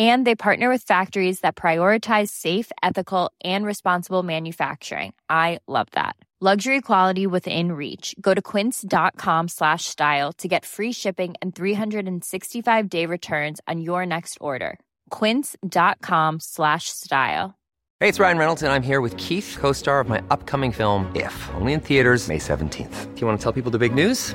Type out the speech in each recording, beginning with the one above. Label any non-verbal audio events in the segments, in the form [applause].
And they partner with factories that prioritize safe, ethical, and responsible manufacturing. I love that. Luxury quality within reach. Go to quince.com slash style to get free shipping and 365 day returns on your next order. Quince.com slash style. Hey, it's Ryan Reynolds, and I'm here with Keith, co star of my upcoming film, If, only in theaters, May 17th. Do you want to tell people the big news?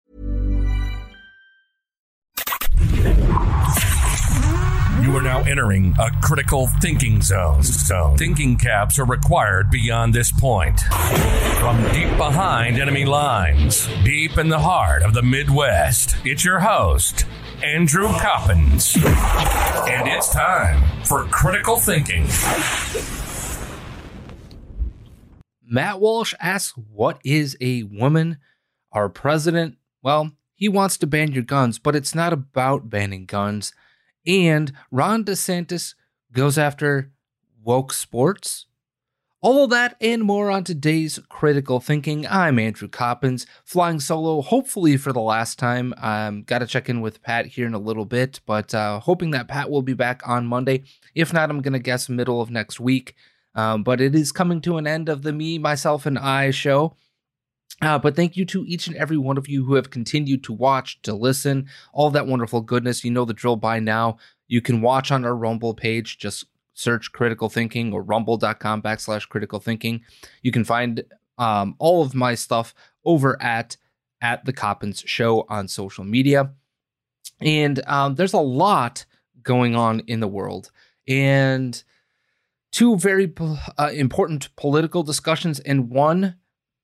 You are now entering a critical thinking zone. Zone. Thinking caps are required beyond this point. From deep behind enemy lines, deep in the heart of the Midwest, it's your host, Andrew Coppins. And it's time for critical thinking. Matt Walsh asks, What is a woman? Our president, well, he wants to ban your guns, but it's not about banning guns. And Ron DeSantis goes after woke sports. All of that and more on today's Critical Thinking. I'm Andrew Coppins, flying solo, hopefully for the last time. Um, Got to check in with Pat here in a little bit, but uh, hoping that Pat will be back on Monday. If not, I'm going to guess middle of next week. Um, but it is coming to an end of the Me, Myself, and I show. Uh, but thank you to each and every one of you who have continued to watch, to listen, all that wonderful goodness. You know the drill by now. You can watch on our Rumble page. Just search critical thinking or rumble.com backslash critical thinking. You can find um, all of my stuff over at at the Coppins Show on social media. And um, there's a lot going on in the world. And two very uh, important political discussions and one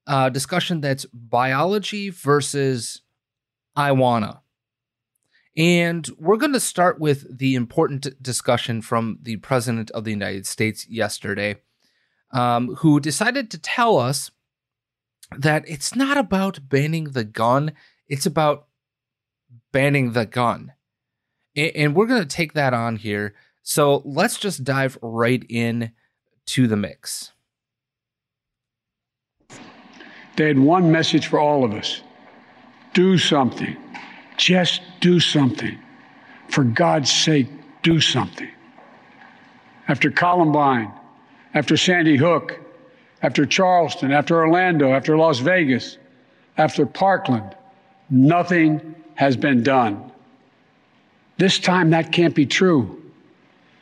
uh, discussion that's biology versus I wanna. And we're going to start with the important discussion from the President of the United States yesterday, um, who decided to tell us that it's not about banning the gun, it's about banning the gun. And, and we're going to take that on here. So let's just dive right in to the mix. They had one message for all of us do something. Just do something. For God's sake, do something. After Columbine, after Sandy Hook, after Charleston, after Orlando, after Las Vegas, after Parkland, nothing has been done. This time that can't be true.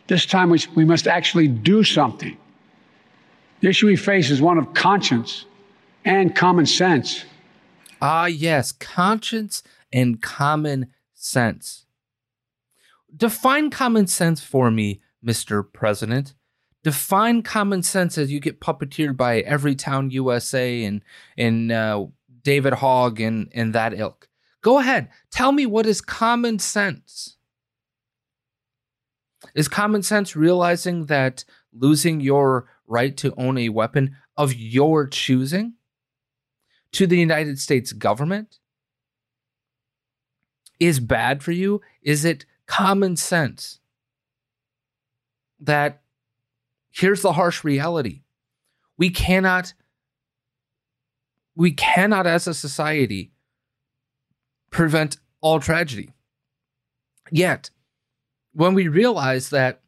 This time we, we must actually do something. The issue we face is one of conscience and common sense. Ah, yes, conscience and common sense. Define common sense for me, Mr. President. Define common sense as you get puppeteered by Everytown USA and and uh, David Hogg and and that ilk. Go ahead, tell me what is common sense. Is common sense realizing that losing your right to own a weapon of your choosing to the United States government is bad for you? Is it common sense that here's the harsh reality? We cannot we cannot as a society prevent all tragedy. Yet, when we realize that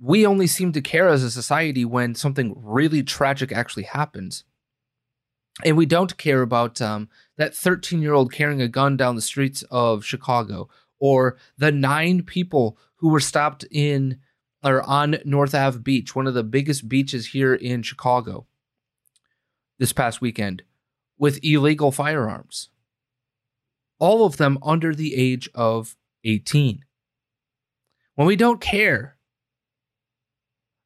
we only seem to care as a society when something really tragic actually happens, and we don't care about um, that 13 year old carrying a gun down the streets of Chicago, or the nine people who were stopped in or on North Ave Beach, one of the biggest beaches here in Chicago, this past weekend, with illegal firearms. All of them under the age of 18. When we don't care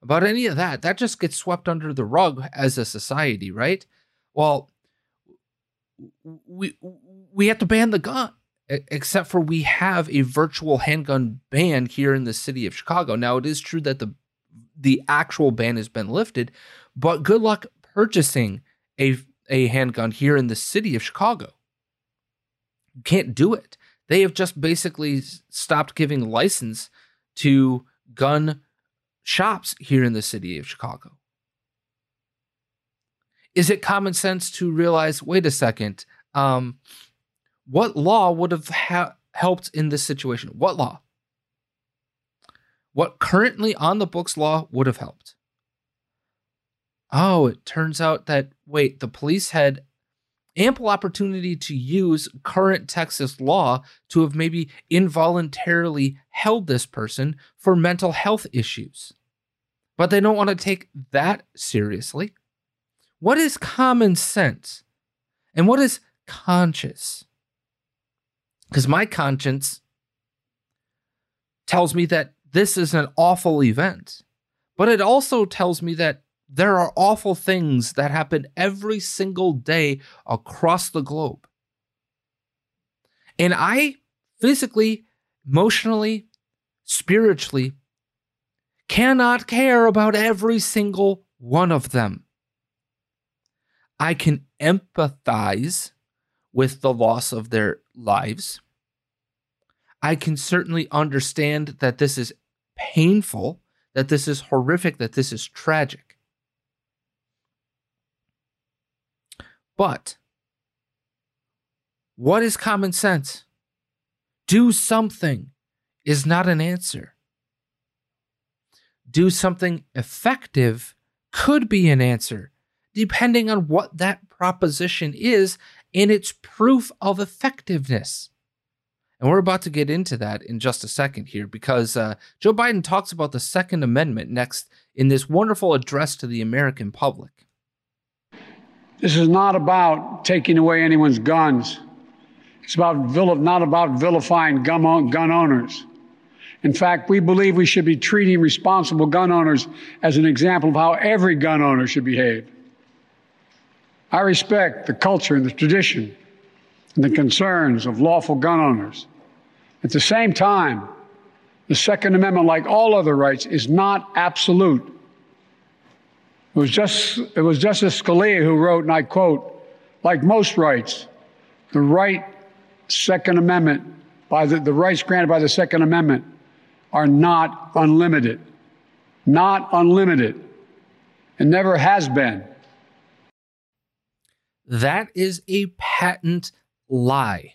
about any of that, that just gets swept under the rug as a society, right? Well, we we have to ban the gun except for we have a virtual handgun ban here in the city of Chicago. Now it is true that the the actual ban has been lifted, but good luck purchasing a a handgun here in the city of Chicago. You can't do it. They have just basically stopped giving license to gun shops here in the city of Chicago. Is it common sense to realize, wait a second, um, what law would have ha- helped in this situation? What law? What currently on the books law would have helped? Oh, it turns out that, wait, the police had ample opportunity to use current Texas law to have maybe involuntarily held this person for mental health issues. But they don't want to take that seriously. What is common sense? And what is conscious? Because my conscience tells me that this is an awful event, but it also tells me that there are awful things that happen every single day across the globe. And I physically, emotionally, spiritually cannot care about every single one of them. I can empathize with the loss of their lives. I can certainly understand that this is painful, that this is horrific, that this is tragic. But what is common sense? Do something is not an answer. Do something effective could be an answer, depending on what that proposition is and its proof of effectiveness. And we're about to get into that in just a second here because uh, Joe Biden talks about the Second Amendment next in this wonderful address to the American public. This is not about taking away anyone's guns. It's about not about vilifying gun, gun owners. In fact, we believe we should be treating responsible gun owners as an example of how every gun owner should behave. I respect the culture and the tradition and the concerns of lawful gun owners. At the same time, the Second Amendment, like all other rights, is not absolute. It was just it was Justice Scalia who wrote, and I quote, like most rights, the right Second Amendment, by the, the rights granted by the Second Amendment are not unlimited. Not unlimited. It never has been. That is a patent lie.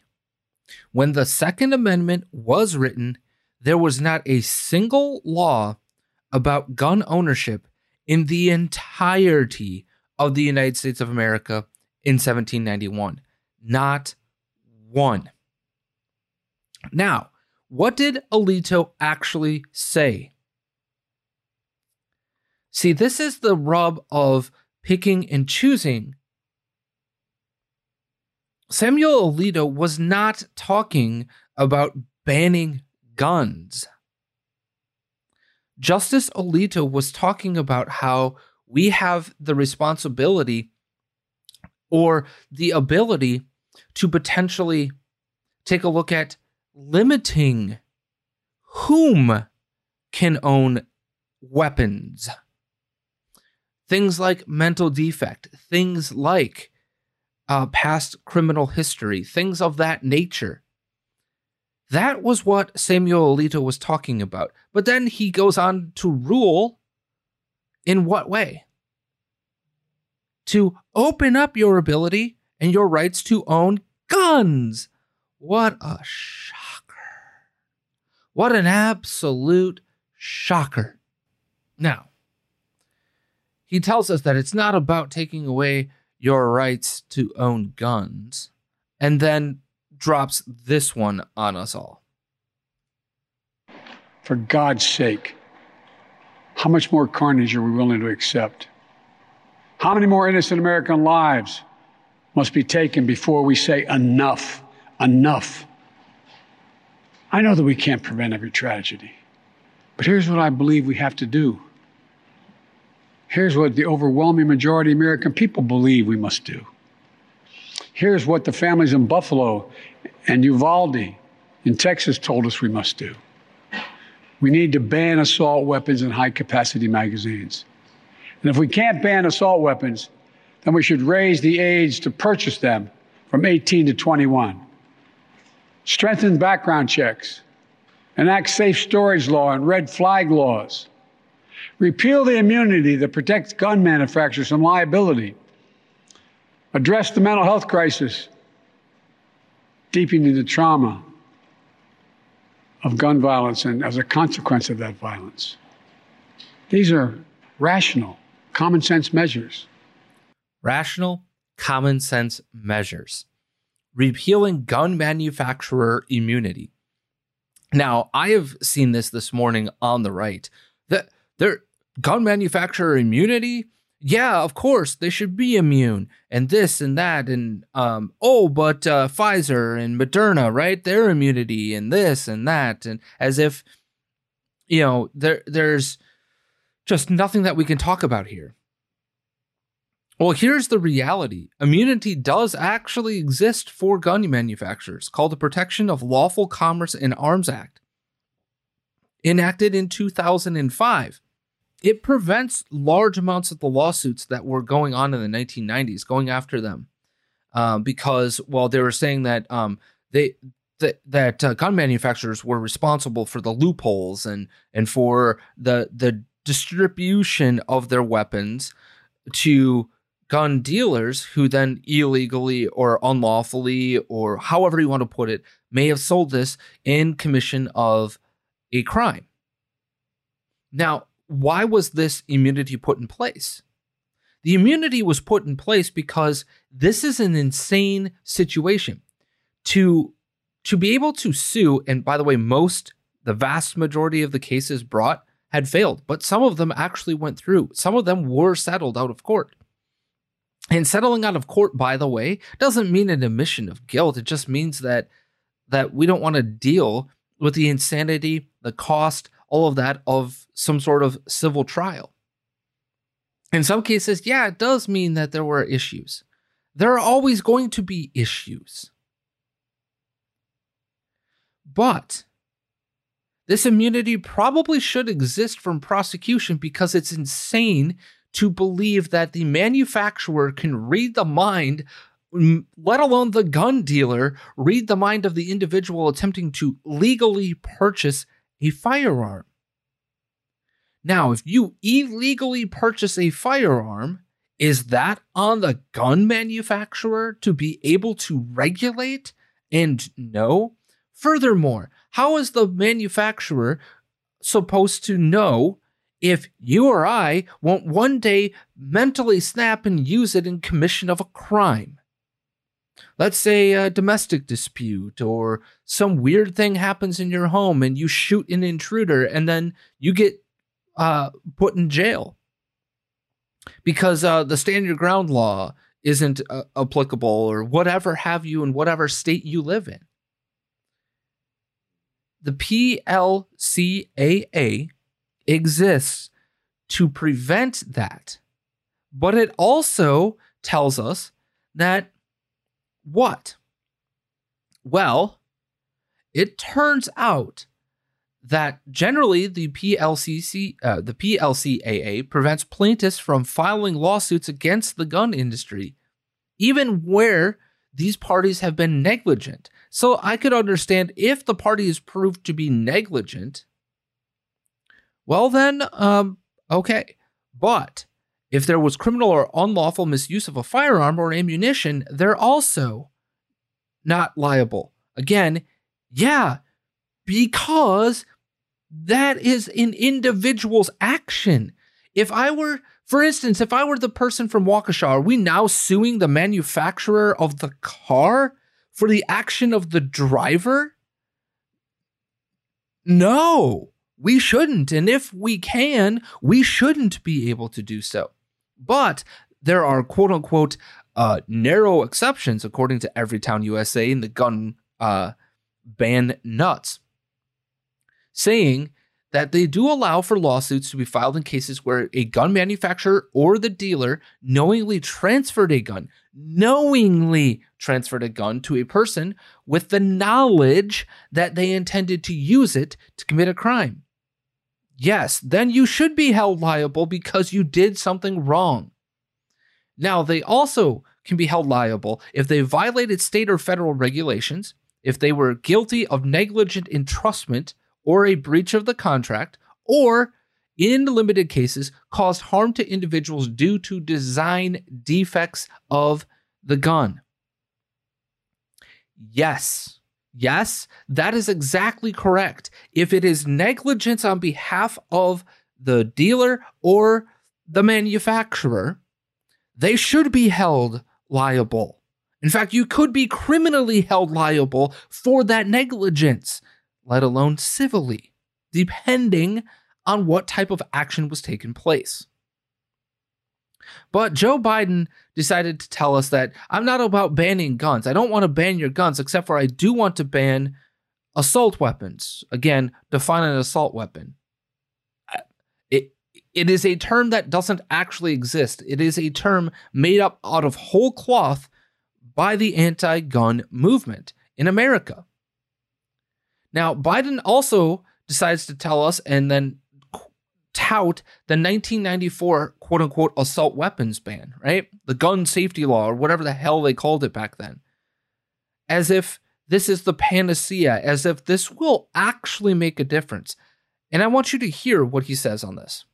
When the Second Amendment was written, there was not a single law about gun ownership in the entirety of the United States of America in 1791. Not one. Now, what did Alito actually say? See, this is the rub of picking and choosing. Samuel Alito was not talking about banning guns. Justice Alito was talking about how we have the responsibility or the ability to potentially take a look at limiting whom can own weapons. Things like mental defect, things like uh, past criminal history, things of that nature. That was what Samuel Alito was talking about. But then he goes on to rule in what way? To open up your ability and your rights to own guns. What a shocker. What an absolute shocker. Now, he tells us that it's not about taking away your rights to own guns, and then drops this one on us all. For God's sake, how much more carnage are we willing to accept? How many more innocent American lives must be taken before we say enough, enough? I know that we can't prevent every tragedy, but here's what I believe we have to do. Here's what the overwhelming majority of American people believe we must do. Here's what the families in Buffalo and Uvalde in Texas told us we must do. We need to ban assault weapons and high capacity magazines. And if we can't ban assault weapons, then we should raise the age to purchase them from 18 to 21. Strengthen background checks, enact safe storage law and red flag laws. Repeal the immunity that protects gun manufacturers from liability. Address the mental health crisis, deepening the trauma of gun violence and as a consequence of that violence. These are rational, common sense measures. Rational, common sense measures. Repealing gun manufacturer immunity. Now, I have seen this this morning on the right that there gun manufacturer immunity yeah, of course they should be immune and this and that and um oh but uh, Pfizer and Moderna right their immunity and this and that and as if you know there there's just nothing that we can talk about here. Well, here's the reality. Immunity does actually exist for gun manufacturers called the Protection of Lawful Commerce in Arms Act enacted in 2005 it prevents large amounts of the lawsuits that were going on in the 1990s going after them. Um, because well they were saying that um, they that that uh, gun manufacturers were responsible for the loopholes and and for the the distribution of their weapons to gun dealers who then illegally or unlawfully or however you want to put it may have sold this in commission of a crime. Now why was this immunity put in place? The immunity was put in place because this is an insane situation. To to be able to sue, and by the way, most the vast majority of the cases brought had failed, but some of them actually went through. Some of them were settled out of court. And settling out of court, by the way, doesn't mean an admission of guilt. It just means that that we don't want to deal with the insanity, the cost, all of that of some sort of civil trial. In some cases, yeah, it does mean that there were issues. There are always going to be issues. But this immunity probably should exist from prosecution because it's insane to believe that the manufacturer can read the mind, let alone the gun dealer, read the mind of the individual attempting to legally purchase a firearm. Now, if you illegally purchase a firearm, is that on the gun manufacturer to be able to regulate and know? Furthermore, how is the manufacturer supposed to know if you or I won't one day mentally snap and use it in commission of a crime? Let's say a domestic dispute or some weird thing happens in your home and you shoot an intruder and then you get uh, put in jail because uh, the stand your ground law isn't uh, applicable or whatever have you in whatever state you live in. The PLCAA exists to prevent that, but it also tells us that what? Well, it turns out that generally the PLCC, uh, the PLCAA prevents plaintiffs from filing lawsuits against the gun industry, even where these parties have been negligent. So I could understand if the party is proved to be negligent. Well, then, um, okay. But if there was criminal or unlawful misuse of a firearm or ammunition, they're also not liable Again, yeah, because that is an individual's action. If I were, for instance, if I were the person from Waukesha, are we now suing the manufacturer of the car for the action of the driver? No, we shouldn't. And if we can, we shouldn't be able to do so. But there are quote unquote uh, narrow exceptions, according to Everytown USA and the gun uh, ban nuts, saying that they do allow for lawsuits to be filed in cases where a gun manufacturer or the dealer knowingly transferred a gun, knowingly transferred a gun to a person with the knowledge that they intended to use it to commit a crime. Yes, then you should be held liable because you did something wrong. Now, they also can be held liable if they violated state or federal regulations, if they were guilty of negligent entrustment or a breach of the contract, or in limited cases, caused harm to individuals due to design defects of the gun. Yes, yes, that is exactly correct. If it is negligence on behalf of the dealer or the manufacturer, they should be held liable. In fact, you could be criminally held liable for that negligence let alone civilly, depending on what type of action was taking place. But Joe Biden decided to tell us that I'm not about banning guns. I don't want to ban your guns, except for I do want to ban assault weapons. Again, define an assault weapon. It, it is a term that doesn't actually exist. It is a term made up out of whole cloth by the anti gun movement in America. Now, Biden also decides to tell us and then tout the 1994 quote unquote assault weapons ban, right? The gun safety law or whatever the hell they called it back then. As if this is the panacea, as if this will actually make a difference. And I want you to hear what he says on this.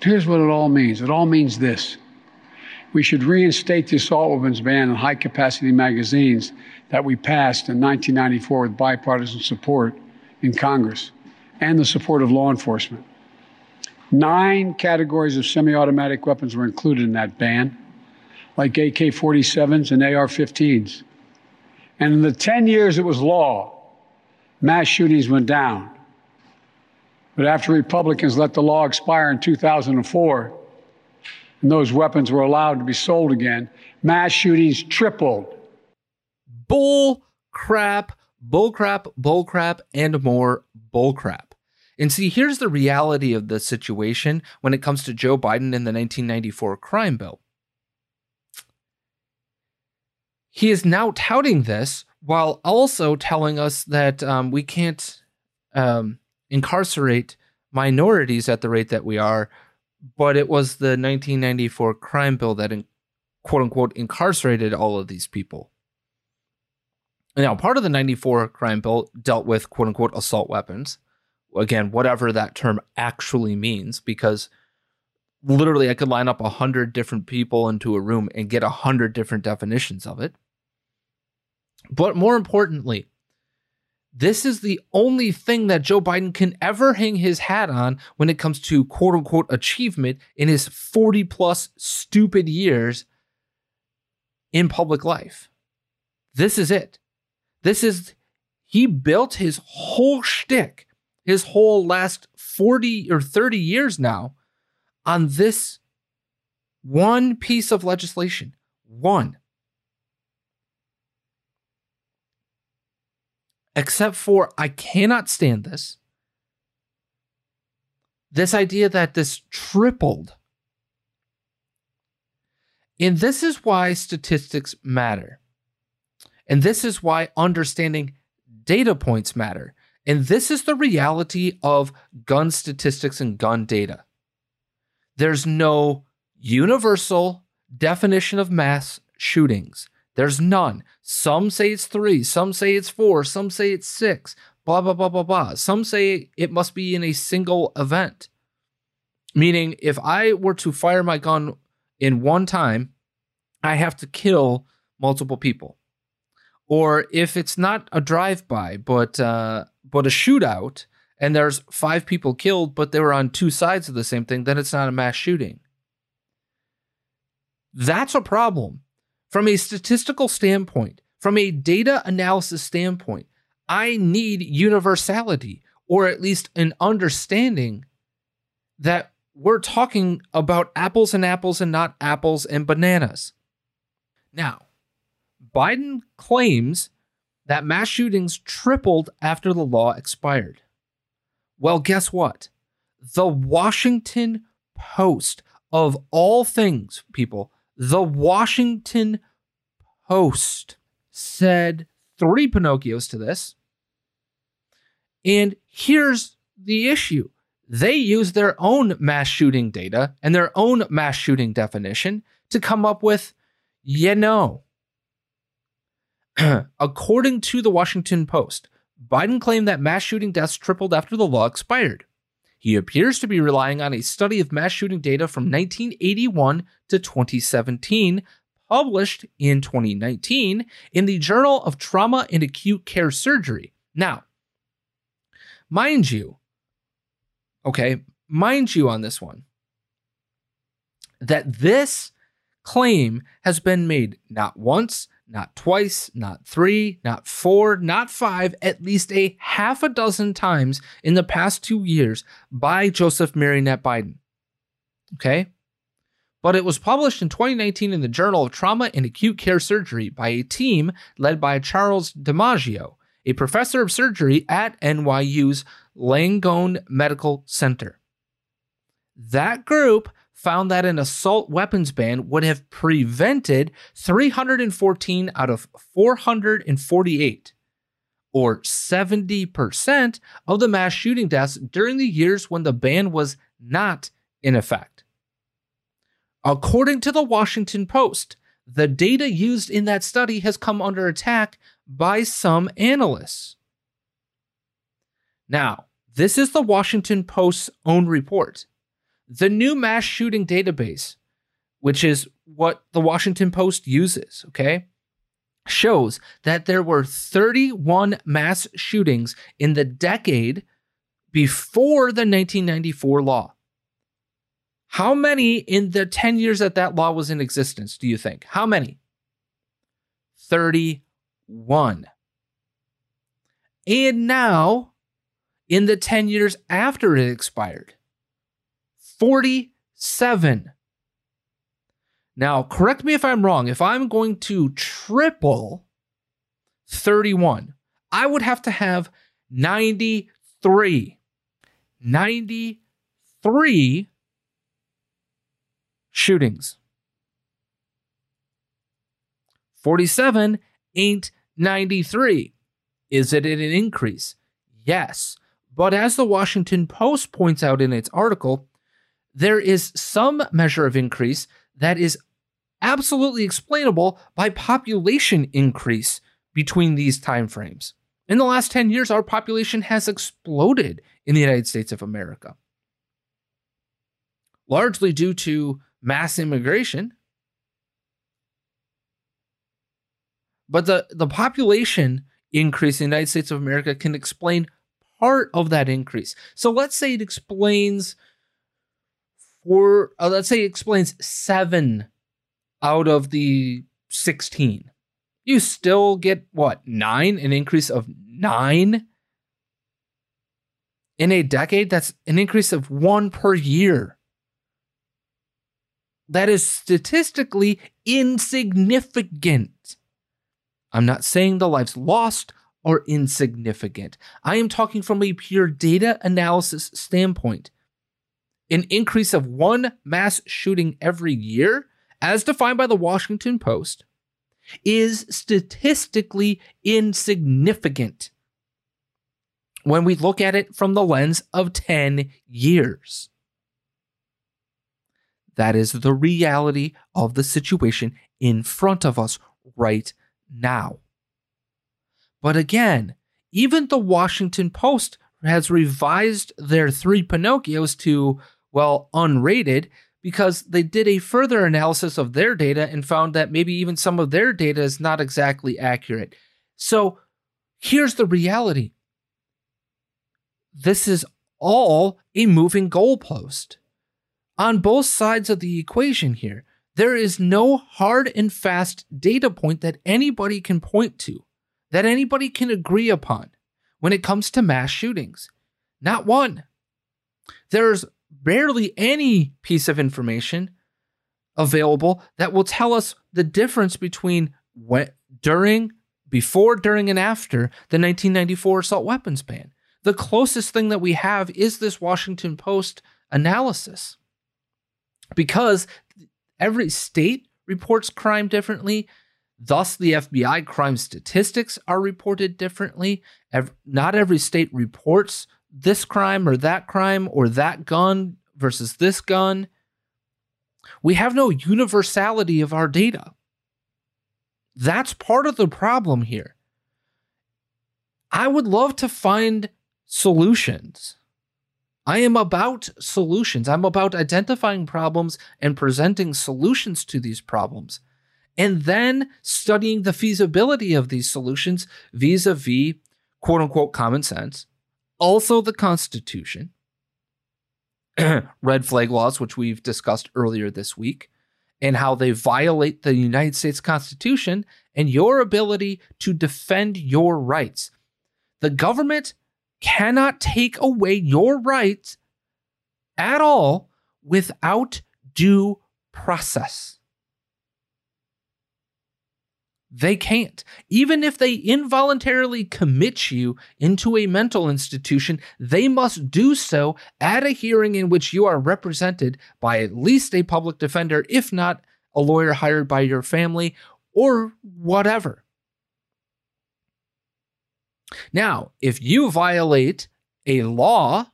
Here's what it all means it all means this we should reinstate the assault weapons ban on high capacity magazines that we passed in 1994 with bipartisan support in Congress and the support of law enforcement. Nine categories of semi automatic weapons were included in that ban, like AK 47s and AR 15s. And in the 10 years it was law, mass shootings went down. But after Republicans let the law expire in 2004, and those weapons were allowed to be sold again, mass shootings tripled bull crap, bull crap, bull crap, and more bull crap. And see, here's the reality of the situation when it comes to Joe Biden and the 1994 crime bill. He is now touting this while also telling us that um, we can't um, incarcerate minorities at the rate that we are, but it was the 1994 crime bill that, in, quote unquote, incarcerated all of these people. Now, part of the 94 crime bill dealt with quote unquote assault weapons. Again, whatever that term actually means, because literally I could line up a hundred different people into a room and get a hundred different definitions of it. But more importantly, this is the only thing that Joe Biden can ever hang his hat on when it comes to quote unquote achievement in his 40 plus stupid years in public life. This is it. This is, he built his whole shtick, his whole last 40 or 30 years now on this one piece of legislation. One. Except for, I cannot stand this. This idea that this tripled. And this is why statistics matter. And this is why understanding data points matter. And this is the reality of gun statistics and gun data. There's no universal definition of mass shootings. There's none. Some say it's three, some say it's four, some say it's six, blah, blah, blah, blah, blah. Some say it must be in a single event. Meaning, if I were to fire my gun in one time, I have to kill multiple people. Or if it's not a drive-by, but uh, but a shootout, and there's five people killed, but they were on two sides of the same thing, then it's not a mass shooting. That's a problem. From a statistical standpoint, from a data analysis standpoint, I need universality or at least an understanding that we're talking about apples and apples and not apples and bananas. Now, Biden claims that mass shootings tripled after the law expired. Well, guess what? The Washington Post, of all things, people, the Washington Post said three Pinocchios to this. And here's the issue they use their own mass shooting data and their own mass shooting definition to come up with, you know. [clears throat] According to the Washington Post, Biden claimed that mass shooting deaths tripled after the law expired. He appears to be relying on a study of mass shooting data from 1981 to 2017, published in 2019 in the Journal of Trauma and Acute Care Surgery. Now, mind you, okay, mind you on this one, that this claim has been made not once, not twice, not three, not four, not five, at least a half a dozen times in the past two years by Joseph Marionette Biden. Okay? But it was published in 2019 in the Journal of Trauma and Acute Care Surgery by a team led by Charles DiMaggio, a professor of surgery at NYU's Langone Medical Center. That group found that an assault weapons ban would have prevented 314 out of 448, or 70% of the mass shooting deaths during the years when the ban was not in effect. According to the Washington Post, the data used in that study has come under attack by some analysts. Now, this is the Washington Post's own report. The new mass shooting database, which is what the Washington Post uses, okay, shows that there were 31 mass shootings in the decade before the 1994 law. How many in the 10 years that that law was in existence, do you think? How many? 31. And now, in the 10 years after it expired, 47. Now, correct me if I'm wrong. If I'm going to triple 31, I would have to have 93. 93 shootings. 47 ain't 93. Is it an increase? Yes. But as the Washington Post points out in its article, there is some measure of increase that is absolutely explainable by population increase between these time frames. In the last 10 years, our population has exploded in the United States of America, largely due to mass immigration. But the, the population increase in the United States of America can explain part of that increase. So let's say it explains for uh, let's say explains seven out of the 16 you still get what nine? An increase of nine? In a decade that's an increase of one per year. That is statistically insignificant. I'm not saying the lives lost are insignificant. I am talking from a pure data analysis standpoint an increase of one mass shooting every year, as defined by the Washington Post, is statistically insignificant when we look at it from the lens of 10 years. That is the reality of the situation in front of us right now. But again, even the Washington Post has revised their three Pinocchios to well, unrated because they did a further analysis of their data and found that maybe even some of their data is not exactly accurate. So here's the reality this is all a moving goalpost on both sides of the equation here. There is no hard and fast data point that anybody can point to, that anybody can agree upon when it comes to mass shootings. Not one. There's barely any piece of information available that will tell us the difference between when, during, before, during, and after the 1994 assault weapons ban. The closest thing that we have is this Washington Post analysis because every state reports crime differently. Thus, the FBI crime statistics are reported differently. Not every state reports this crime or that crime or that gun versus this gun. We have no universality of our data. That's part of the problem here. I would love to find solutions. I am about solutions. I'm about identifying problems and presenting solutions to these problems, and then studying the feasibility of these solutions vis a vis quote unquote common sense, also the Constitution, [clears throat] red flag laws, which we've discussed earlier this week, and how they violate the United States Constitution and your ability to defend your rights. The government cannot take away your rights at all without due process. They can't. Even if they involuntarily commit you into a mental institution, they must do so at a hearing in which you are represented by at least a public defender, if not a lawyer hired by your family or whatever. Now, if you violate a law,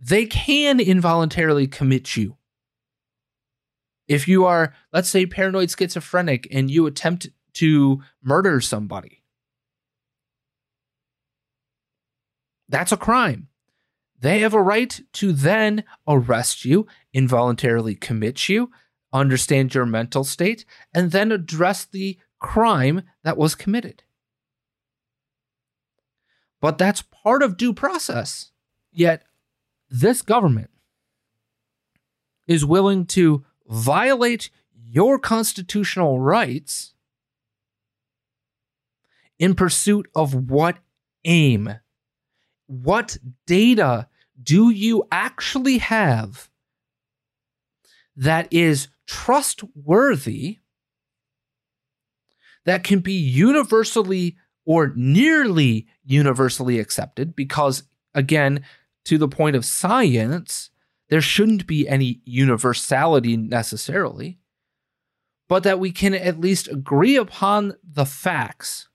they can involuntarily commit you. If you are, let's say, paranoid schizophrenic and you attempt to murder somebody, that's a crime. They have a right to then arrest you, involuntarily commit you, understand your mental state, and then address the crime that was committed but that's part of due process. Yet, this government is willing to violate your constitutional rights in pursuit of what aim? What data do you actually have that is trustworthy, that can be universally or nearly universally accepted because, again, to the point of science, there shouldn't be any universality necessarily, but that we can at least agree upon the facts,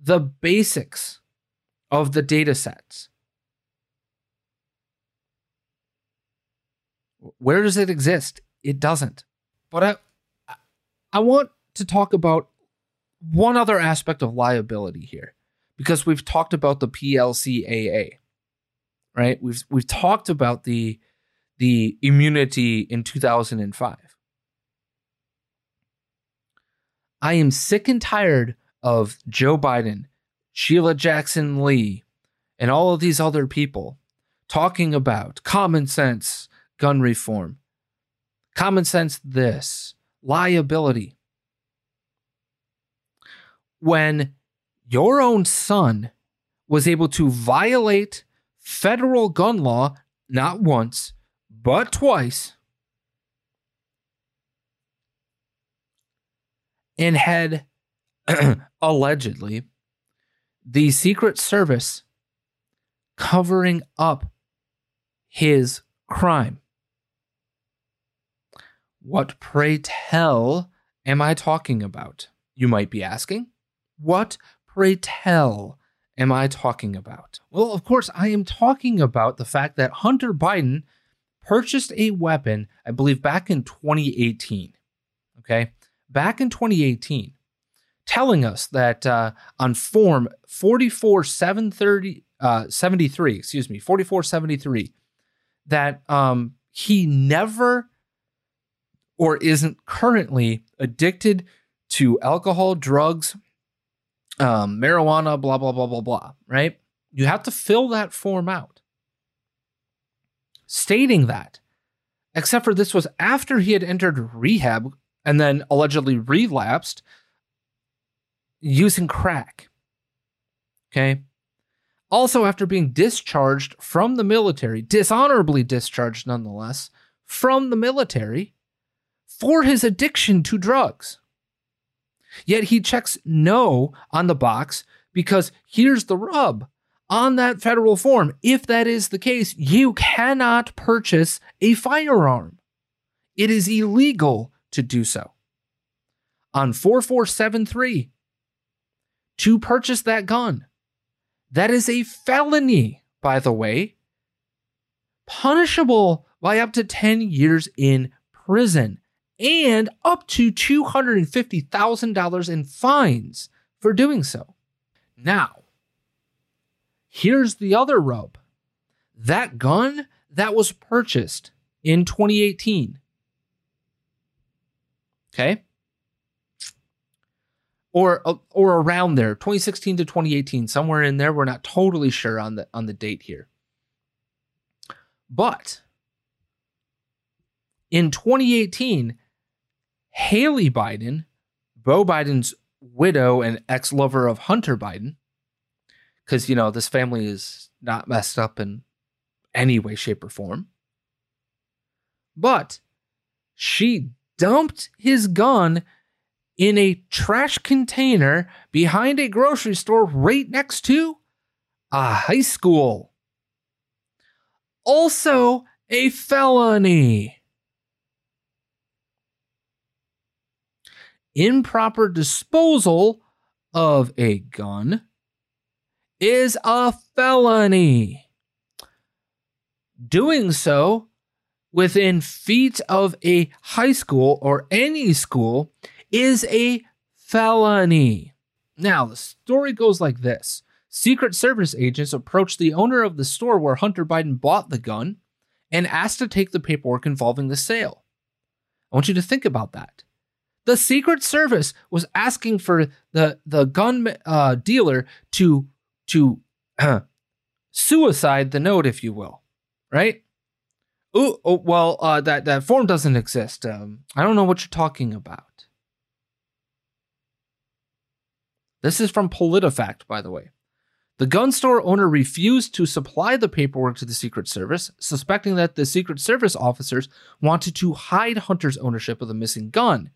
the basics of the data sets. Where does it exist? It doesn't. But I, I want to talk about one other aspect of liability here, because we've talked about the PLCAA, right? We've we've talked about the the immunity in 2005. I am sick and tired of Joe Biden, Sheila Jackson Lee, and all of these other people talking about common sense gun reform, common sense this, liability. When your own son was able to violate federal gun law not once, but twice, and had [clears throat] allegedly the Secret Service covering up his crime. What, pray tell, am I talking about? You might be asking. What, pray tell, am I talking about? Well, of course, I am talking about the fact that Hunter Biden purchased a weapon, I believe, back in 2018. Okay. Back in 2018, telling us that uh, on Form 44730, uh, 73, excuse me, 4473, that um, he never or isn't currently addicted to alcohol, drugs, um, marijuana, blah, blah, blah, blah, blah, right? You have to fill that form out stating that, except for this was after he had entered rehab and then allegedly relapsed using crack. Okay. Also, after being discharged from the military, dishonorably discharged nonetheless, from the military for his addiction to drugs. Yet he checks no on the box because here's the rub on that federal form. If that is the case, you cannot purchase a firearm. It is illegal to do so. On 4473, to purchase that gun, that is a felony, by the way, punishable by up to 10 years in prison and up to $250,000 in fines for doing so. Now, here's the other rub that gun that was purchased in 2018. Okay? Or, uh, or around there 2016 to 2018 somewhere in there we're not totally sure on the on the date here but in 2018 Hallie Biden, Beau Biden's widow and ex lover of Hunter Biden, because, you know, this family is not messed up in any way, shape, or form. But she dumped his gun in a trash container behind a grocery store right next to a high school. Also, a felony. improper disposal of a gun is a felony. Doing so within feet of a high school or any school is a felony. Now, the story goes like this Secret Service agents approached the owner of the store where Hunter Biden bought the gun and asked to take the paperwork involving the sale. I want you to think about that. The Secret Service was asking for the the gun uh, dealer to to uh, [clears throat] suicide the note, if you will, right? Ooh, oh, well, uh, that that form doesn't exist. Um, I don't know what you're talking about. This is from PolitiFact, by the way. The gun store owner refused to supply the paperwork to the Secret Service, suspecting that the Secret Service officers wanted to hide Hunter's ownership of the missing gun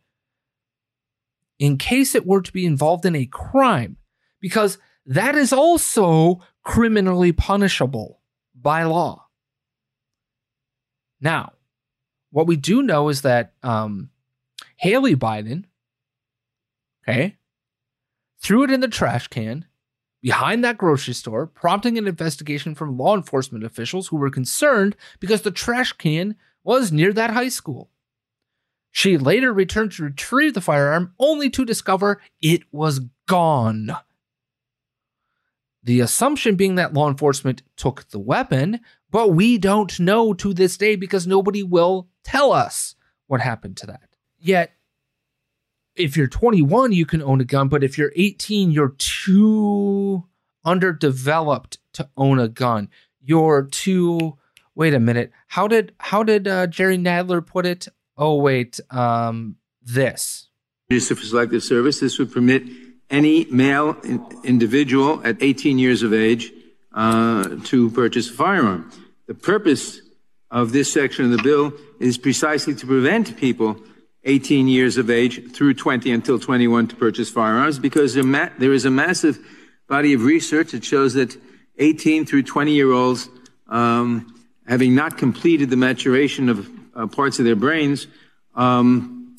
in case it were to be involved in a crime, because that is also criminally punishable by law. Now, what we do know is that um, Hallie Biden, okay, threw it in the trash can behind that grocery store, prompting an investigation from law enforcement officials who were concerned because the trash can was near that high school. She later returned to retrieve the firearm only to discover it was gone. The assumption being that law enforcement took the weapon, but we don't know to this day because nobody will tell us what happened to that. Yet, if you're 21, you can own a gun, but if you're 18, you're too underdeveloped to own a gun. You're too. Wait a minute. How did how did uh, Jerry Nadler put it? oh wait, um, this. For Selective Service, this would permit any male in- individual at 18 years of age uh, to purchase a firearm. The purpose of this section of the bill is precisely to prevent people 18 years of age through 20 until 21 to purchase firearms because there, ma- there is a massive body of research that shows that 18 through 20 year olds um, having not completed the maturation of uh, parts of their brains um,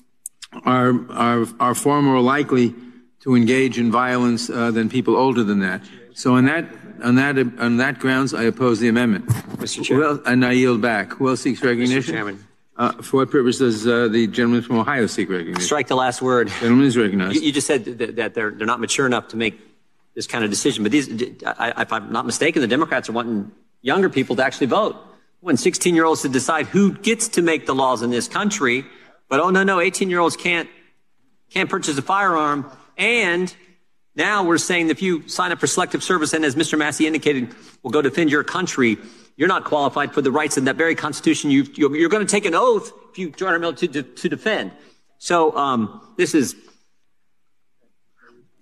are, are, are far more likely to engage in violence uh, than people older than that. So on that, on that, on that grounds, I oppose the amendment. Mr. Chairman. well, and I yield back. Who else seeks recognition? Mr. Chairman. Uh, for what purpose does uh, the gentleman from Ohio seek recognition? Strike the last word. Gentleman is recognized. You, you just said that, that, they're, they're not mature enough to make this kind of decision. But these, I, if I'm not mistaken, the Democrats are wanting younger people to actually vote when 16 year olds to decide who gets to make the laws in this country. But oh no, no, 18 year olds can't, can't purchase a firearm. And Now we're saying if you sign up for selective service and as Mr. Massie indicated, will go defend your country, you're not qualified for the rights in that very Constitution. You, are going to take an oath if you join our military to, to, to defend. So um, this is,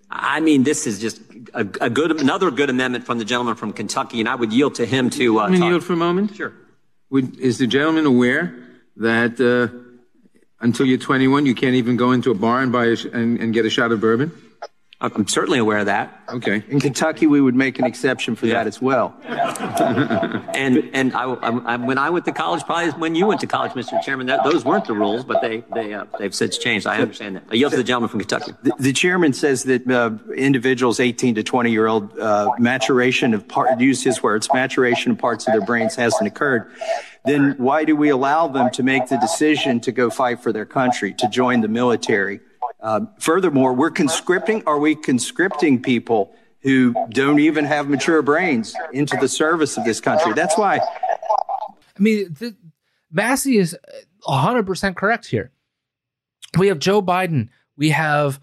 I mean, this is just a, a, good, another good amendment from the gentleman from Kentucky, and I would yield to him to. Uh, yield for a moment. Sure. Would, is the gentleman aware that uh, until you're 21, you can't even go into a bar and buy a, and, and get a shot of bourbon? I'm certainly aware of that. Okay. In Kentucky, we would make an exception for that as well. [laughs] and and I, I, when I went to college, probably when you went to college, Mr. Chairman, that, those weren't the rules, but they they uh, they've since changed. I understand that. I yield to the gentleman from Kentucky. The, the chairman says that uh, individuals 18 to 20 year old uh, maturation of part, use his words, maturation of parts of their brains hasn't occurred. Then why do we allow them to make the decision to go fight for their country, to join the military? Uh, furthermore, we're conscripting, are we conscripting people who don't even have mature brains into the service of this country? That's why. I mean, the, Massie is 100% correct here. We have Joe Biden. We have,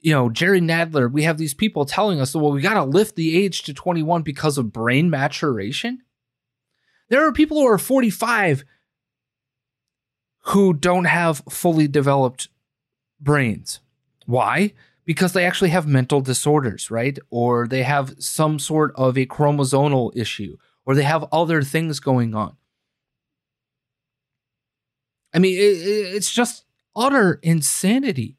you know, Jerry Nadler. We have these people telling us, well, we got to lift the age to 21 because of brain maturation. There are people who are 45 who don't have fully developed brains. Why? Because they actually have mental disorders, right? Or they have some sort of a chromosomal issue, or they have other things going on. I mean, it, it's just utter insanity.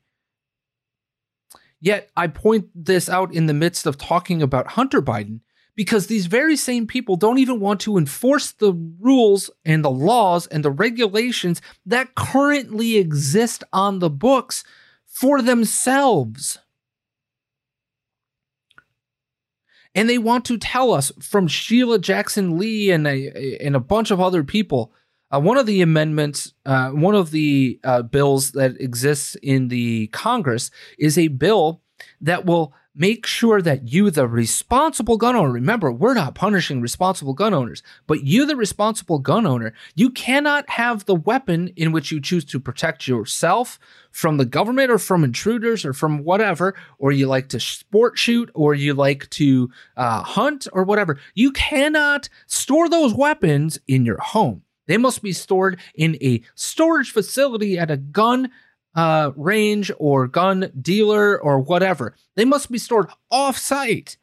Yet I point this out in the midst of talking about Hunter Biden because these very same people don't even want to enforce the rules and the laws and the regulations that currently exist on the books for themselves. And they want to tell us from Sheila Jackson Lee and a, and a bunch of other people. Uh, one of the amendments, uh, one of the uh, bills that exists in the Congress is a bill that will make sure that you, the responsible gun owner, remember, we're not punishing responsible gun owners, but you, the responsible gun owner, you cannot have the weapon in which you choose to protect yourself from the government or from intruders or from whatever, or you like to sport shoot or you like to uh, hunt or whatever. You cannot store those weapons in your home. They must be stored in a storage facility at a gun uh, range or gun dealer or whatever. They must be stored off site.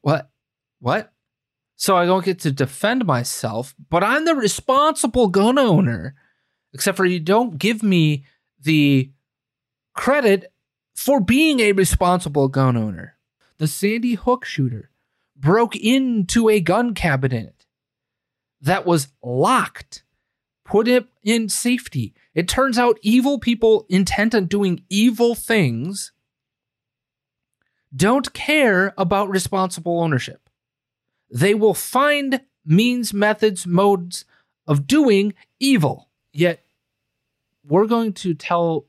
What? What? So I don't get to defend myself, but I'm the responsible gun owner. Except for you don't give me the credit for being a responsible gun owner. The Sandy Hook shooter broke into a gun cabinet that was locked put it in safety. It turns out evil people intent on doing evil things don't care about responsible ownership. They will find means, methods, modes of doing evil. Yet, we're going to tell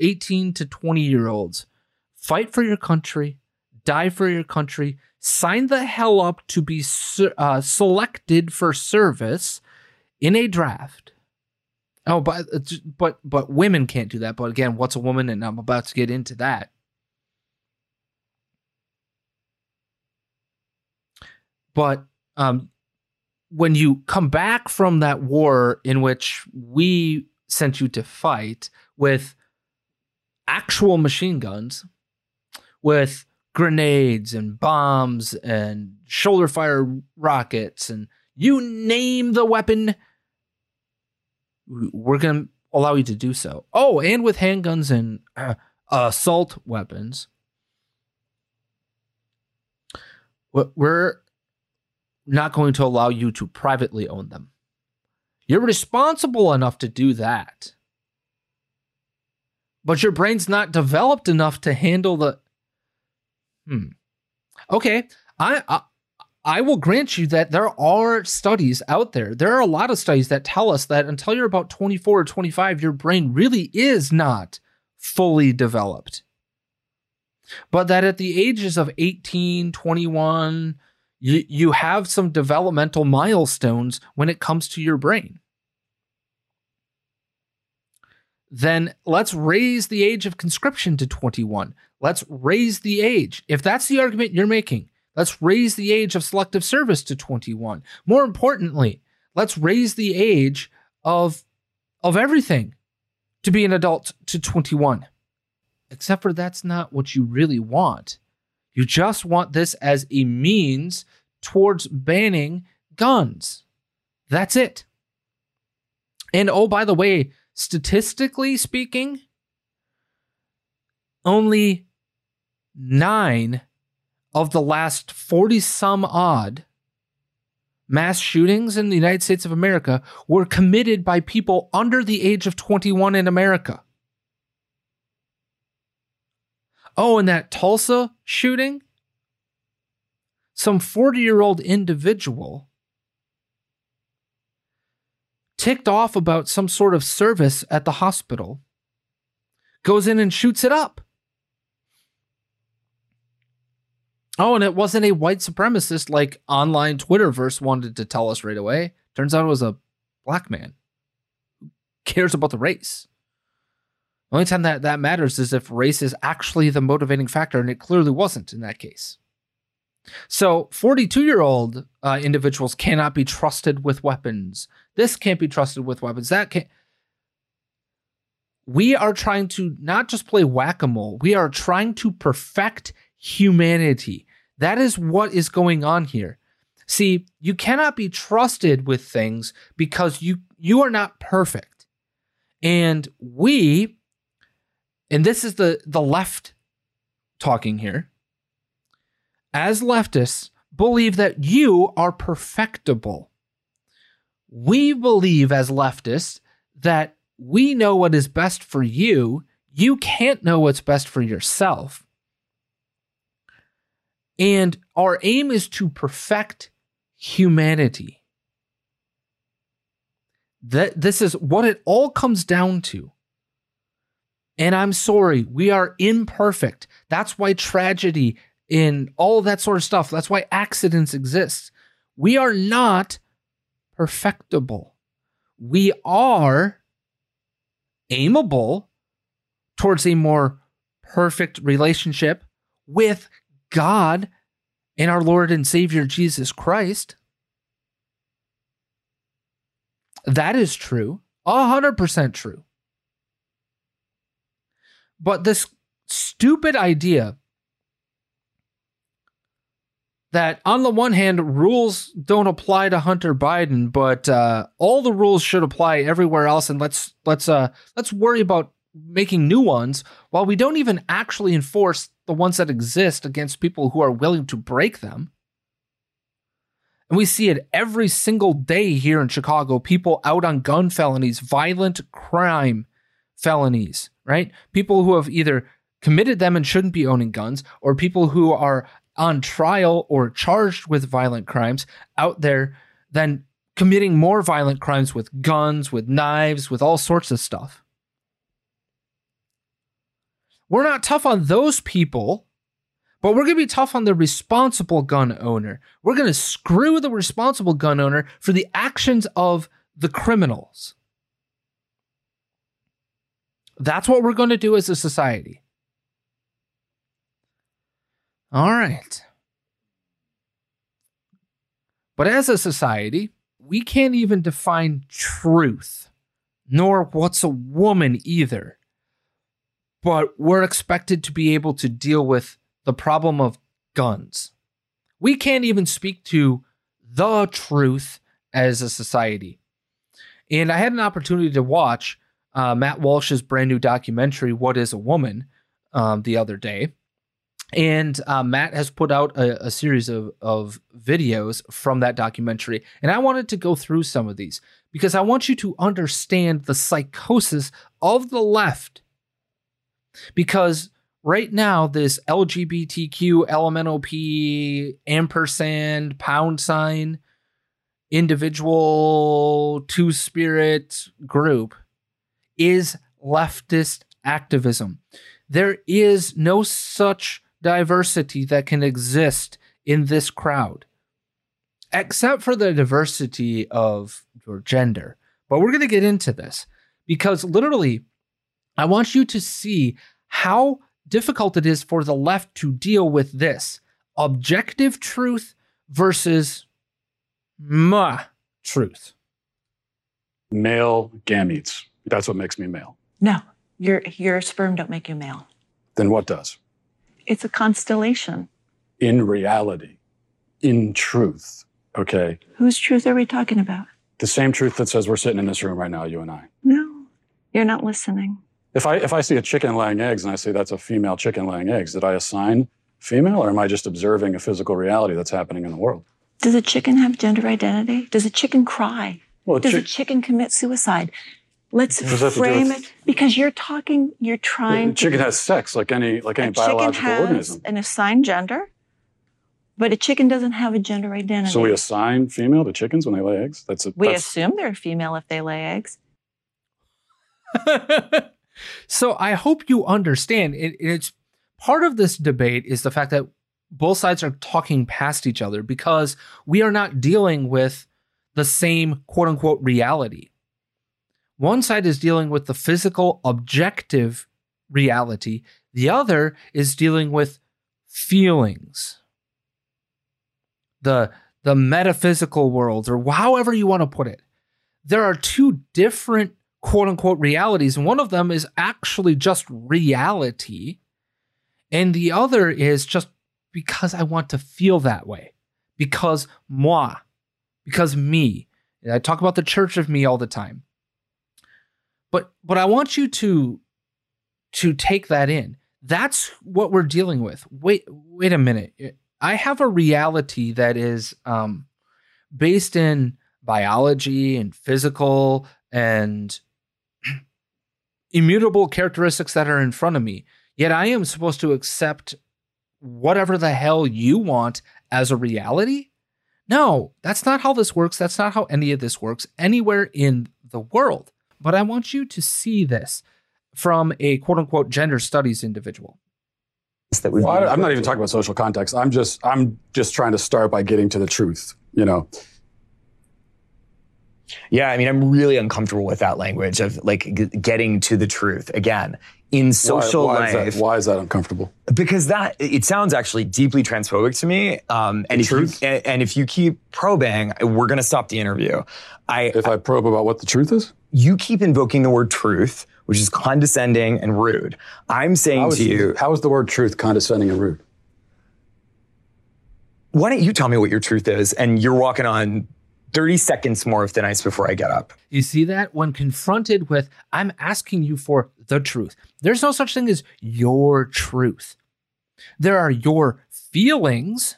18 to 20 year olds fight for your country, die for your country, sign the hell up to be uh, selected for service in a draft. Oh, but uh, but but women can't do that. But again, what's a woman? And I'm about to get into that. But um, when you come back from that war in which we sent you to fight with actual machine guns, with grenades and bombs and shoulder fire rockets and you name the weapon, we're going to allow you to do so. Oh, and with handguns and uh, assault weapons, we're not going to allow you to privately own them. You're responsible enough to do that. But your brain's not developed enough to handle the. Hmm. Okay. I, I I will grant you that there are studies out there. There are a lot of studies that tell us that until you're about 24 or 25, your brain really is not fully developed. But that at the ages of 18, 21, you, you have some developmental milestones when it comes to your brain. then let's raise the age of conscription to 21. Let's raise the age. If that's the argument you're making, let's raise the age of selective service to 21. More importantly, let's raise the age of of everything to be an adult to 21. Except for that's not what you really want. You just want this as a means towards banning guns. That's it. And oh, by the way, statistically speaking, only nine of the last 40 some odd mass shootings in the United States of America were committed by people under the age of 21 in America. Oh, and that Tulsa shooting? Some 40 year old individual ticked off about some sort of service at the hospital goes in and shoots it up. Oh, and it wasn't a white supremacist like online Twitterverse wanted to tell us right away. Turns out it was a black man who cares about the race. The only time that that matters is if race is actually the motivating factor, and it clearly wasn't in that case. So, 42 year old uh, individuals cannot be trusted with weapons. This can't be trusted with weapons. That can't. We are trying to not just play whack a mole, we are trying to perfect humanity. That is what is going on here. See, you cannot be trusted with things because you you are not perfect. And we and this is the the left talking here. As leftists believe that you are perfectible. We believe as leftists that we know what is best for you. You can't know what's best for yourself. And our aim is to perfect humanity. That this is what it all comes down to. And I'm sorry, we are imperfect. That's why tragedy and all that sort of stuff, that's why accidents exist. We are not perfectible. We are aimable towards a more perfect relationship with God and our Lord and Savior Jesus Christ. That is true, 100% true. But this stupid idea that on the one hand rules don't apply to Hunter Biden, but uh, all the rules should apply everywhere else, and let's let's uh, let's worry about making new ones while we don't even actually enforce the ones that exist against people who are willing to break them. And we see it every single day here in Chicago people out on gun felonies, violent crime felonies, right? People who have either committed them and shouldn't be owning guns, or people who are on trial or charged with violent crimes out there, then committing more violent crimes with guns, with knives, with all sorts of stuff. We're not tough on those people, but we're going to be tough on the responsible gun owner. We're going to screw the responsible gun owner for the actions of the criminals. That's what we're going to do as a society. All right. But as a society, we can't even define truth, nor what's a woman either but we're expected to be able to deal with the problem of guns. We can't even speak to the truth as a society. And I had an opportunity to watch uh, Matt Walsh's brand new documentary, What is a Woman, um, the other day. And uh, Matt has put out a, a series of, of videos from that documentary. And I wanted to go through some of these because I want you to understand the psychosis of the left because right now this LGBTQ LMNOP ampersand pound sign individual two spirit group is leftist activism. There is no such diversity that can exist in this crowd, except for the diversity of your gender. But we're going to get into this because literally I want you to see how difficult it is for the left to deal with this objective truth versus ma truth. Male gametes. That's what makes me male. No, your your sperm don't make you male. Then what does? It's a constellation. In reality, in truth, okay? Whose truth are we talking about? The same truth that says we're sitting in this room right now, you and I. No, you're not listening. If I if I see a chicken laying eggs and I say that's a female chicken laying eggs, did I assign female or am I just observing a physical reality that's happening in the world? Does a chicken have gender identity? Does a chicken cry? Well, Does a chicken commit suicide? Let's What does that have to do frame with- it because you're talking. You're trying. A chicken to, has sex like any like any a chicken biological has organism. an assigned gender, but a chicken doesn't have a gender identity. So we assign female to chickens when they lay eggs. That's a We that's, assume they're female if they lay eggs. [laughs] so I hope you understand. It, it's part of this debate is the fact that both sides are talking past each other because we are not dealing with the same quote unquote reality. One side is dealing with the physical, objective reality, the other is dealing with feelings. The, the metaphysical world, or however you want to put it. There are two different quote unquote realities, one of them is actually just reality, and the other is just because I want to feel that way, because moi, because me. I talk about the church of me all the time. But but I want you to to take that in. That's what we're dealing with. Wait wait a minute. I have a reality that is um based in biology and physical and immutable characteristics that are in front of me. Yet I am supposed to accept whatever the hell you want as a reality? No, that's not how this works. That's not how any of this works anywhere in the world. But I want you to see this from a quote unquote gender studies individual. Well, I, I'm not even talking about social context. I'm just I'm just trying to start by getting to the truth. You know. Yeah, I mean, I'm really uncomfortable with that language of like g- getting to the truth. Again, in social why, why life, Is that, why is that uncomfortable? because that it sounds actually deeply transphobic to me. Um, and The if truth? you and, and if you keep probing, we're going to stop the interview. I If I probe about what the truth is, you keep invoking the word truth, which is condescending and rude. I'm saying is, to you, how is the word truth condescending and rude? why don't you tell me what your truth is? And you're walking on 30 seconds more of thin ice before I get up. You see that? When confronted with, I'm asking you for the truth. There's no such thing as your truth. There are your feelings.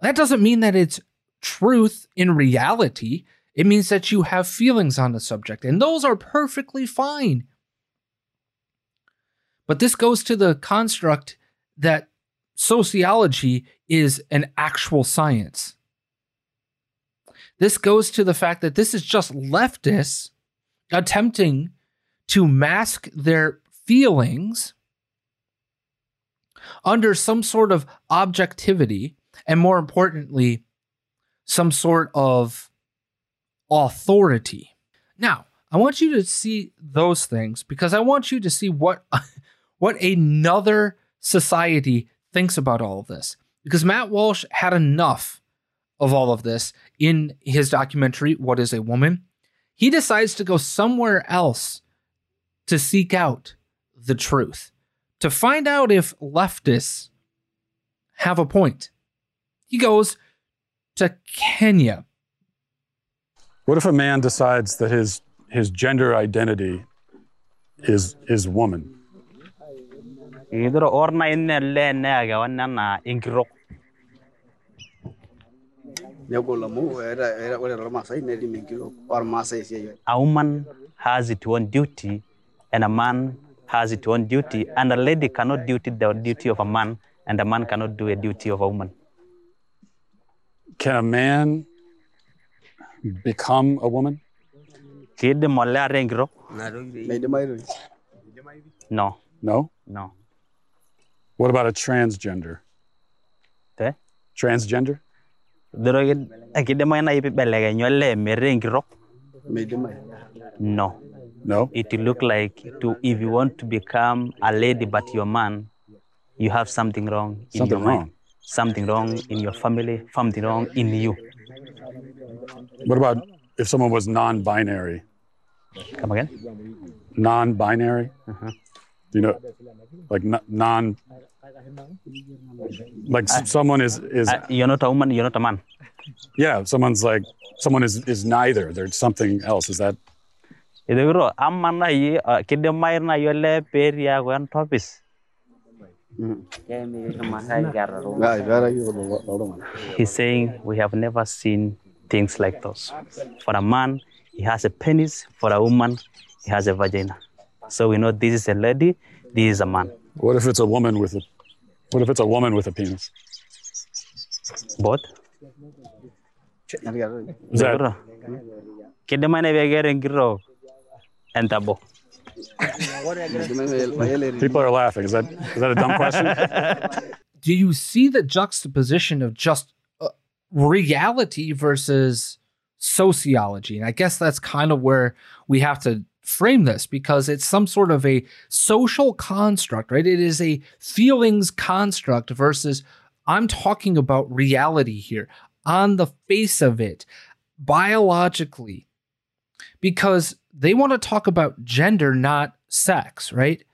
That doesn't mean that it's truth in reality. It means that you have feelings on the subject, and those are perfectly fine. But this goes to the construct that sociology is an actual science. This goes to the fact that this is just leftists attempting to mask their feelings under some sort of objectivity, and more importantly, some sort of authority. Now, I want you to see those things because I want you to see what [laughs] what another society thinks about all of this. Because Matt Walsh had enough of all of this in his documentary, What is a Woman? He decides to go somewhere else to seek out the truth, to find out if leftists have a point. He goes to Kenya. What if a man decides that his his gender identity is is woman? A woman has its own duty and a man has its own duty and a lady cannot do the duty of a man and a man cannot do a duty of a woman Can a man become a woman? kid molle are inkiro no No. no What about a transgender? Transgender? Doro kid moina ipi belege nyolle mere inkiro no No. It look like to if you want to become a lady but you're man, you have something wrong in Something your mind. wrong. Something wrong in your family, something wrong in you. What about if someone was non-binary? Come again? Non-binary. Uh-huh. Do you know, like non, like s- someone is is Uh, you're not a woman, you're not a man. yeah. Someone's like someone is is neither. There's something else. Is that Itu bro, aman na yi, uh, kide na yole peria gwan topis. He's saying we have never seen things like those. For a man, he has a penis. For a woman, he has a vagina. So we know this is a lady, this is a man. what if it's a woman with a what if it's a woman with a penis? Both. Is that Bro, kide mana begere ngiro entabo. people are laughing? Is that is that a dumb question? [laughs] do you see the juxtaposition of just uh, reality versus sociology? And I guess that's kind of where we have to frame this because it's some sort of a social construct, right? It is a feelings construct versus I'm talking about reality here on the face of it, biologically, because they want to talk about gender, not sex, right?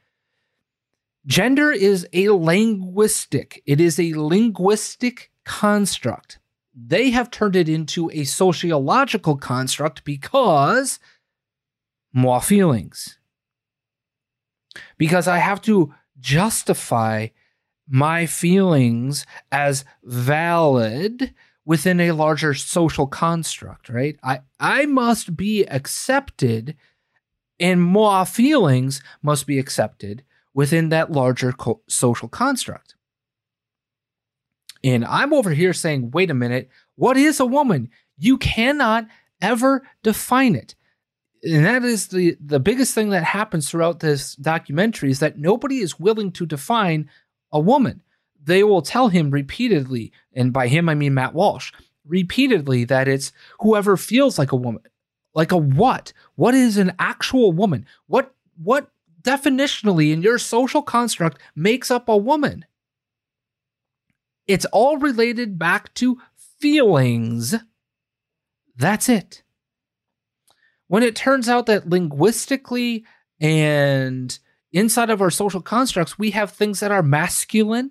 Gender is a linguistic, it is a linguistic construct. They have turned it into a sociological construct because more feelings. Because I have to justify my feelings as valid within a larger social construct, right? I, I must be accepted, and more feelings must be accepted within that larger co- social construct. And I'm over here saying, wait a minute, what is a woman? You cannot ever define it. And that is the, the biggest thing that happens throughout this documentary is that nobody is willing to define a woman. They will tell him repeatedly, and by him I mean Matt Walsh, repeatedly that it's whoever feels like a woman. Like a what? What is an actual woman? What what definitionally in your social construct makes up a woman? It's all related back to feelings. That's it. When it turns out that linguistically and inside of our social constructs, we have things that are masculine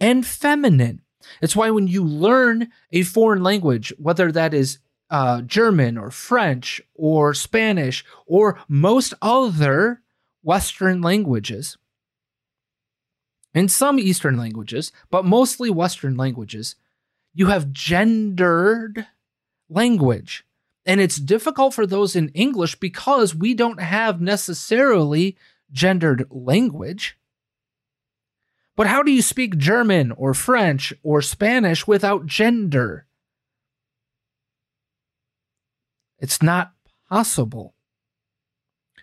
and feminine. It's why when you learn a foreign language, whether that is uh, German or French or Spanish or most other Western languages, and some Eastern languages, but mostly Western languages, you have gendered language. And it's difficult for those in English because we don't have necessarily gendered language. But how do you speak German or French or Spanish without gender? It's not possible.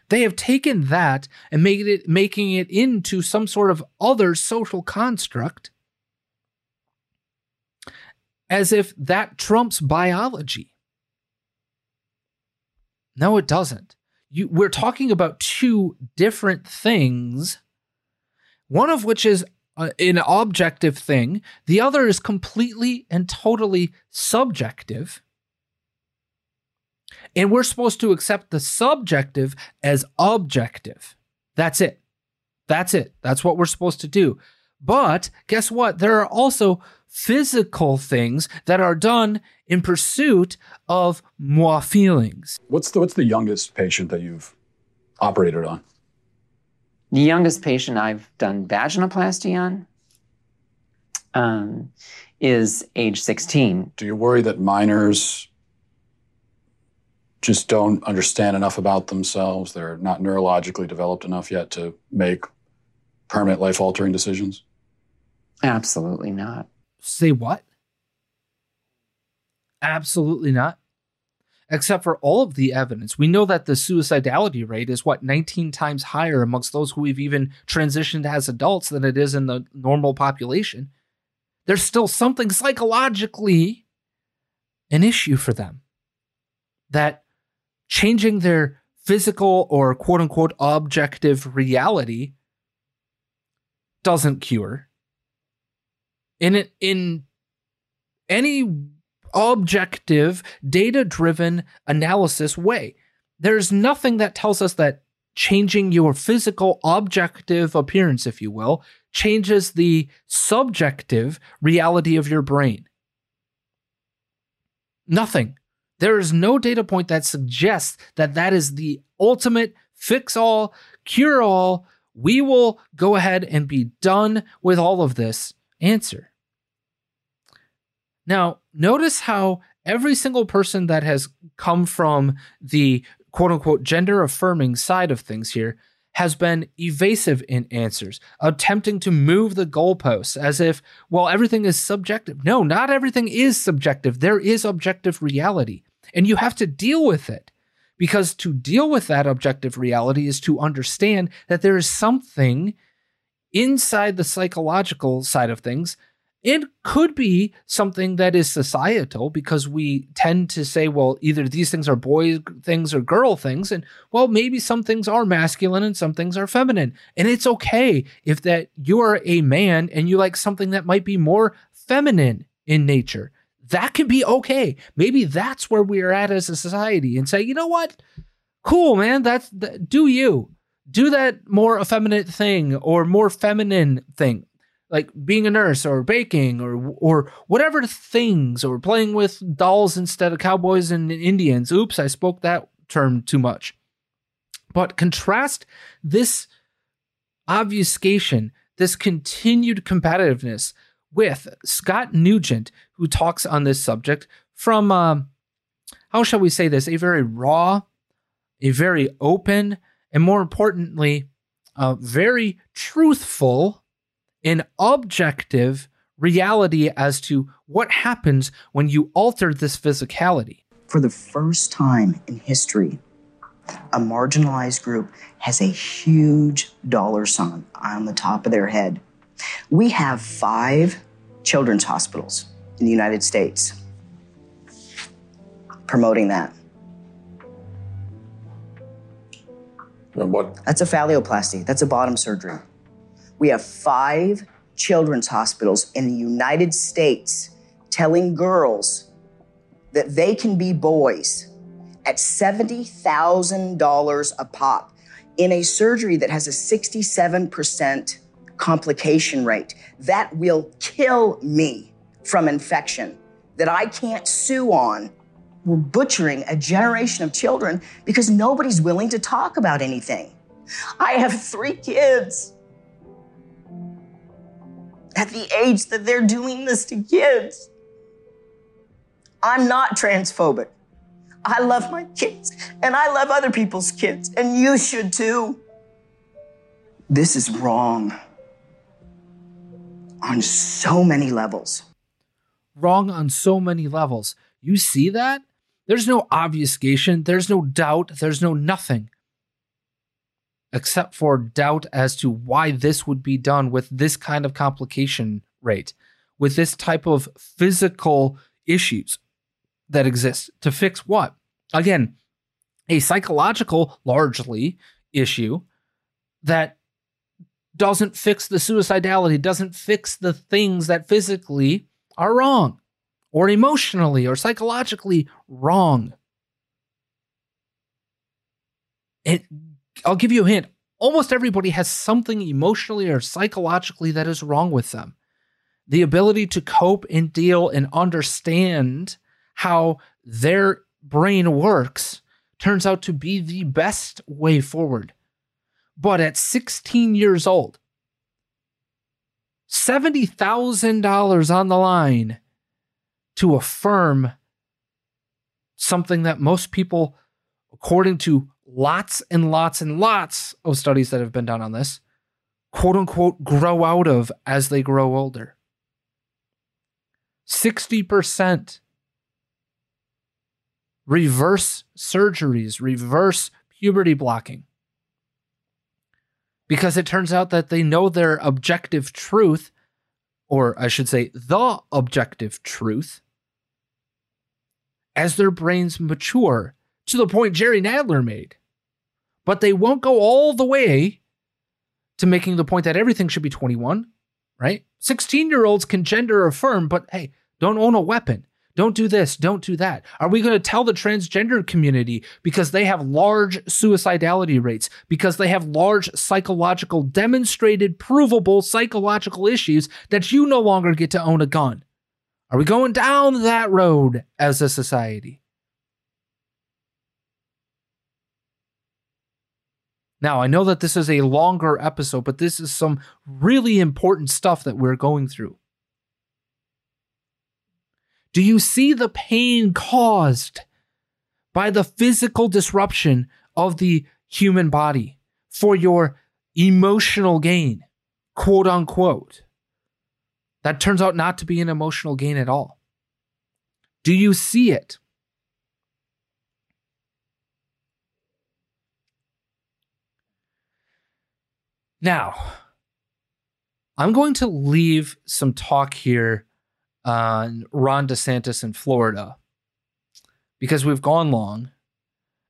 They have taken that and made it making it into some sort of other social construct as if that trumps biology. No, it doesn't. You, we're talking about two different things, one of which is uh, an objective thing, the other is completely and totally subjective. And we're supposed to accept the subjective as objective. That's it. That's it. That's what we're supposed to do. But guess what? There are also physical things that are done in pursuit of more feelings. What's the what's the youngest patient that you've operated on? The youngest patient I've done vaginoplasty on um, is age 16. Do you worry that minors just don't understand enough about themselves? They're not neurologically developed enough yet to make permanent life altering decisions? Absolutely not. Say what? Absolutely not. Except for all of the evidence. We know that the suicidality rate is what, 19 times higher amongst those who we've even transitioned as adults than it is in the normal population. There's still something psychologically an issue for them that changing their physical or quote unquote objective reality doesn't cure. In in any objective, data driven analysis way, there's nothing that tells us that changing your physical objective appearance, if you will, changes the subjective reality of your brain. Nothing. There is no data point that suggests that that is the ultimate fix all, cure all, we will go ahead and be done with all of this answer. Now, notice how every single person that has come from the quote unquote gender affirming side of things here has been evasive in answers, attempting to move the goalposts as if, well, everything is subjective. No, not everything is subjective. There is objective reality, and you have to deal with it. Because to deal with that objective reality is to understand that there is something inside the psychological side of things. It could be something that is societal because we tend to say, well, either these things are boy things or girl things. And well, maybe some things are masculine and some things are feminine. And it's okay if that you're a man and you like something that might be more feminine in nature that can be okay. Maybe that's where we're at as a society and say, you know what? Cool, man. That's that, do you do that more effeminate thing or more feminine thing, like being a nurse or baking or or whatever things or playing with dolls instead of cowboys and Indians. Oops, I spoke that term too much. But contrast this obfuscation, this continued competitiveness with Scott Newgent, who talks on this subject from, uh, how shall we say this, a very raw, a very open, and more importantly, a very truthful and objective reality as to what happens when you alter this physicality. For the first time in history, a marginalized group has a huge dollar sign on the top of their head. We have five children's hospitals in the United States promoting that. What? That's a phalloplasty. That's a bottom surgery. We have five children's hospitals in the United States telling girls that they can be boys at $70,000 a pop in a surgery that has a 67% complication rate. That will kill me from infection that I can't sue on. We're butchering a generation of children because nobody's willing to talk about anything. I have three kids. At the age that they're doing this to kids, I'm not transphobic. I love my kids and I love other people's kids, and you should too. This is wrong on so many levels. Wrong on so many levels. You see that? There's no obfuscation, there's no doubt, there's no nothing. Except for doubt as to why this would be done with this kind of complication rate, with this type of physical issues that exist to fix what? Again, a psychological, largely, issue that doesn't fix the suicidality, doesn't fix the things that physically are wrong or emotionally or psychologically wrong. It, I'll give you a hint. Almost everybody has something emotionally or psychologically that is wrong with them. The ability to cope and deal and understand how their brain works turns out to be the best way forward. But at 16 years old, $70,000 on the line to affirm something that most people, according to lots and lots and lots of studies that have been done on this, quote unquote, grow out of as they grow older. 60% reverse surgeries, reverse puberty blocking because it turns out that they know their objective truth, or I should say, the objective truth, as their brains mature to the point Jerry Nadler made. but they won't go all the way to making the point that everything should be 21, right? 16 year olds can gender affirm, but hey, don't own a weapon. Don't do this, don't do that. Are we going to tell the transgender community because they have large suicidality rates, because they have large psychological, demonstrated, provable psychological issues that you no longer get to own a gun? Are we going down that road as a society? Now, I know that this is a longer episode, but this is some really important stuff that we're going through. Do you see the pain caused by the physical disruption of the human body for your emotional gain, quote unquote? That turns out not to be an emotional gain at all. Do you see it? Now, I'm going to leave some talk here on Ron DeSantis in Florida because we've gone long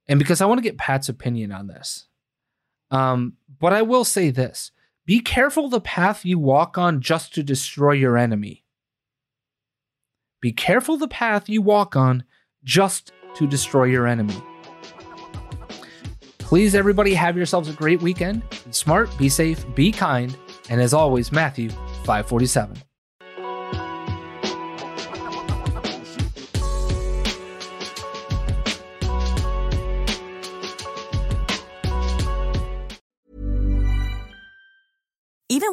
and because I want to get Pat's opinion on this. Um, but I will say this be careful the path you walk on just to destroy your enemy. Be careful the path you walk on just to destroy your enemy. Please, everybody, have yourselves a great weekend. Be smart, be safe, be kind, and as always, Matthew 547.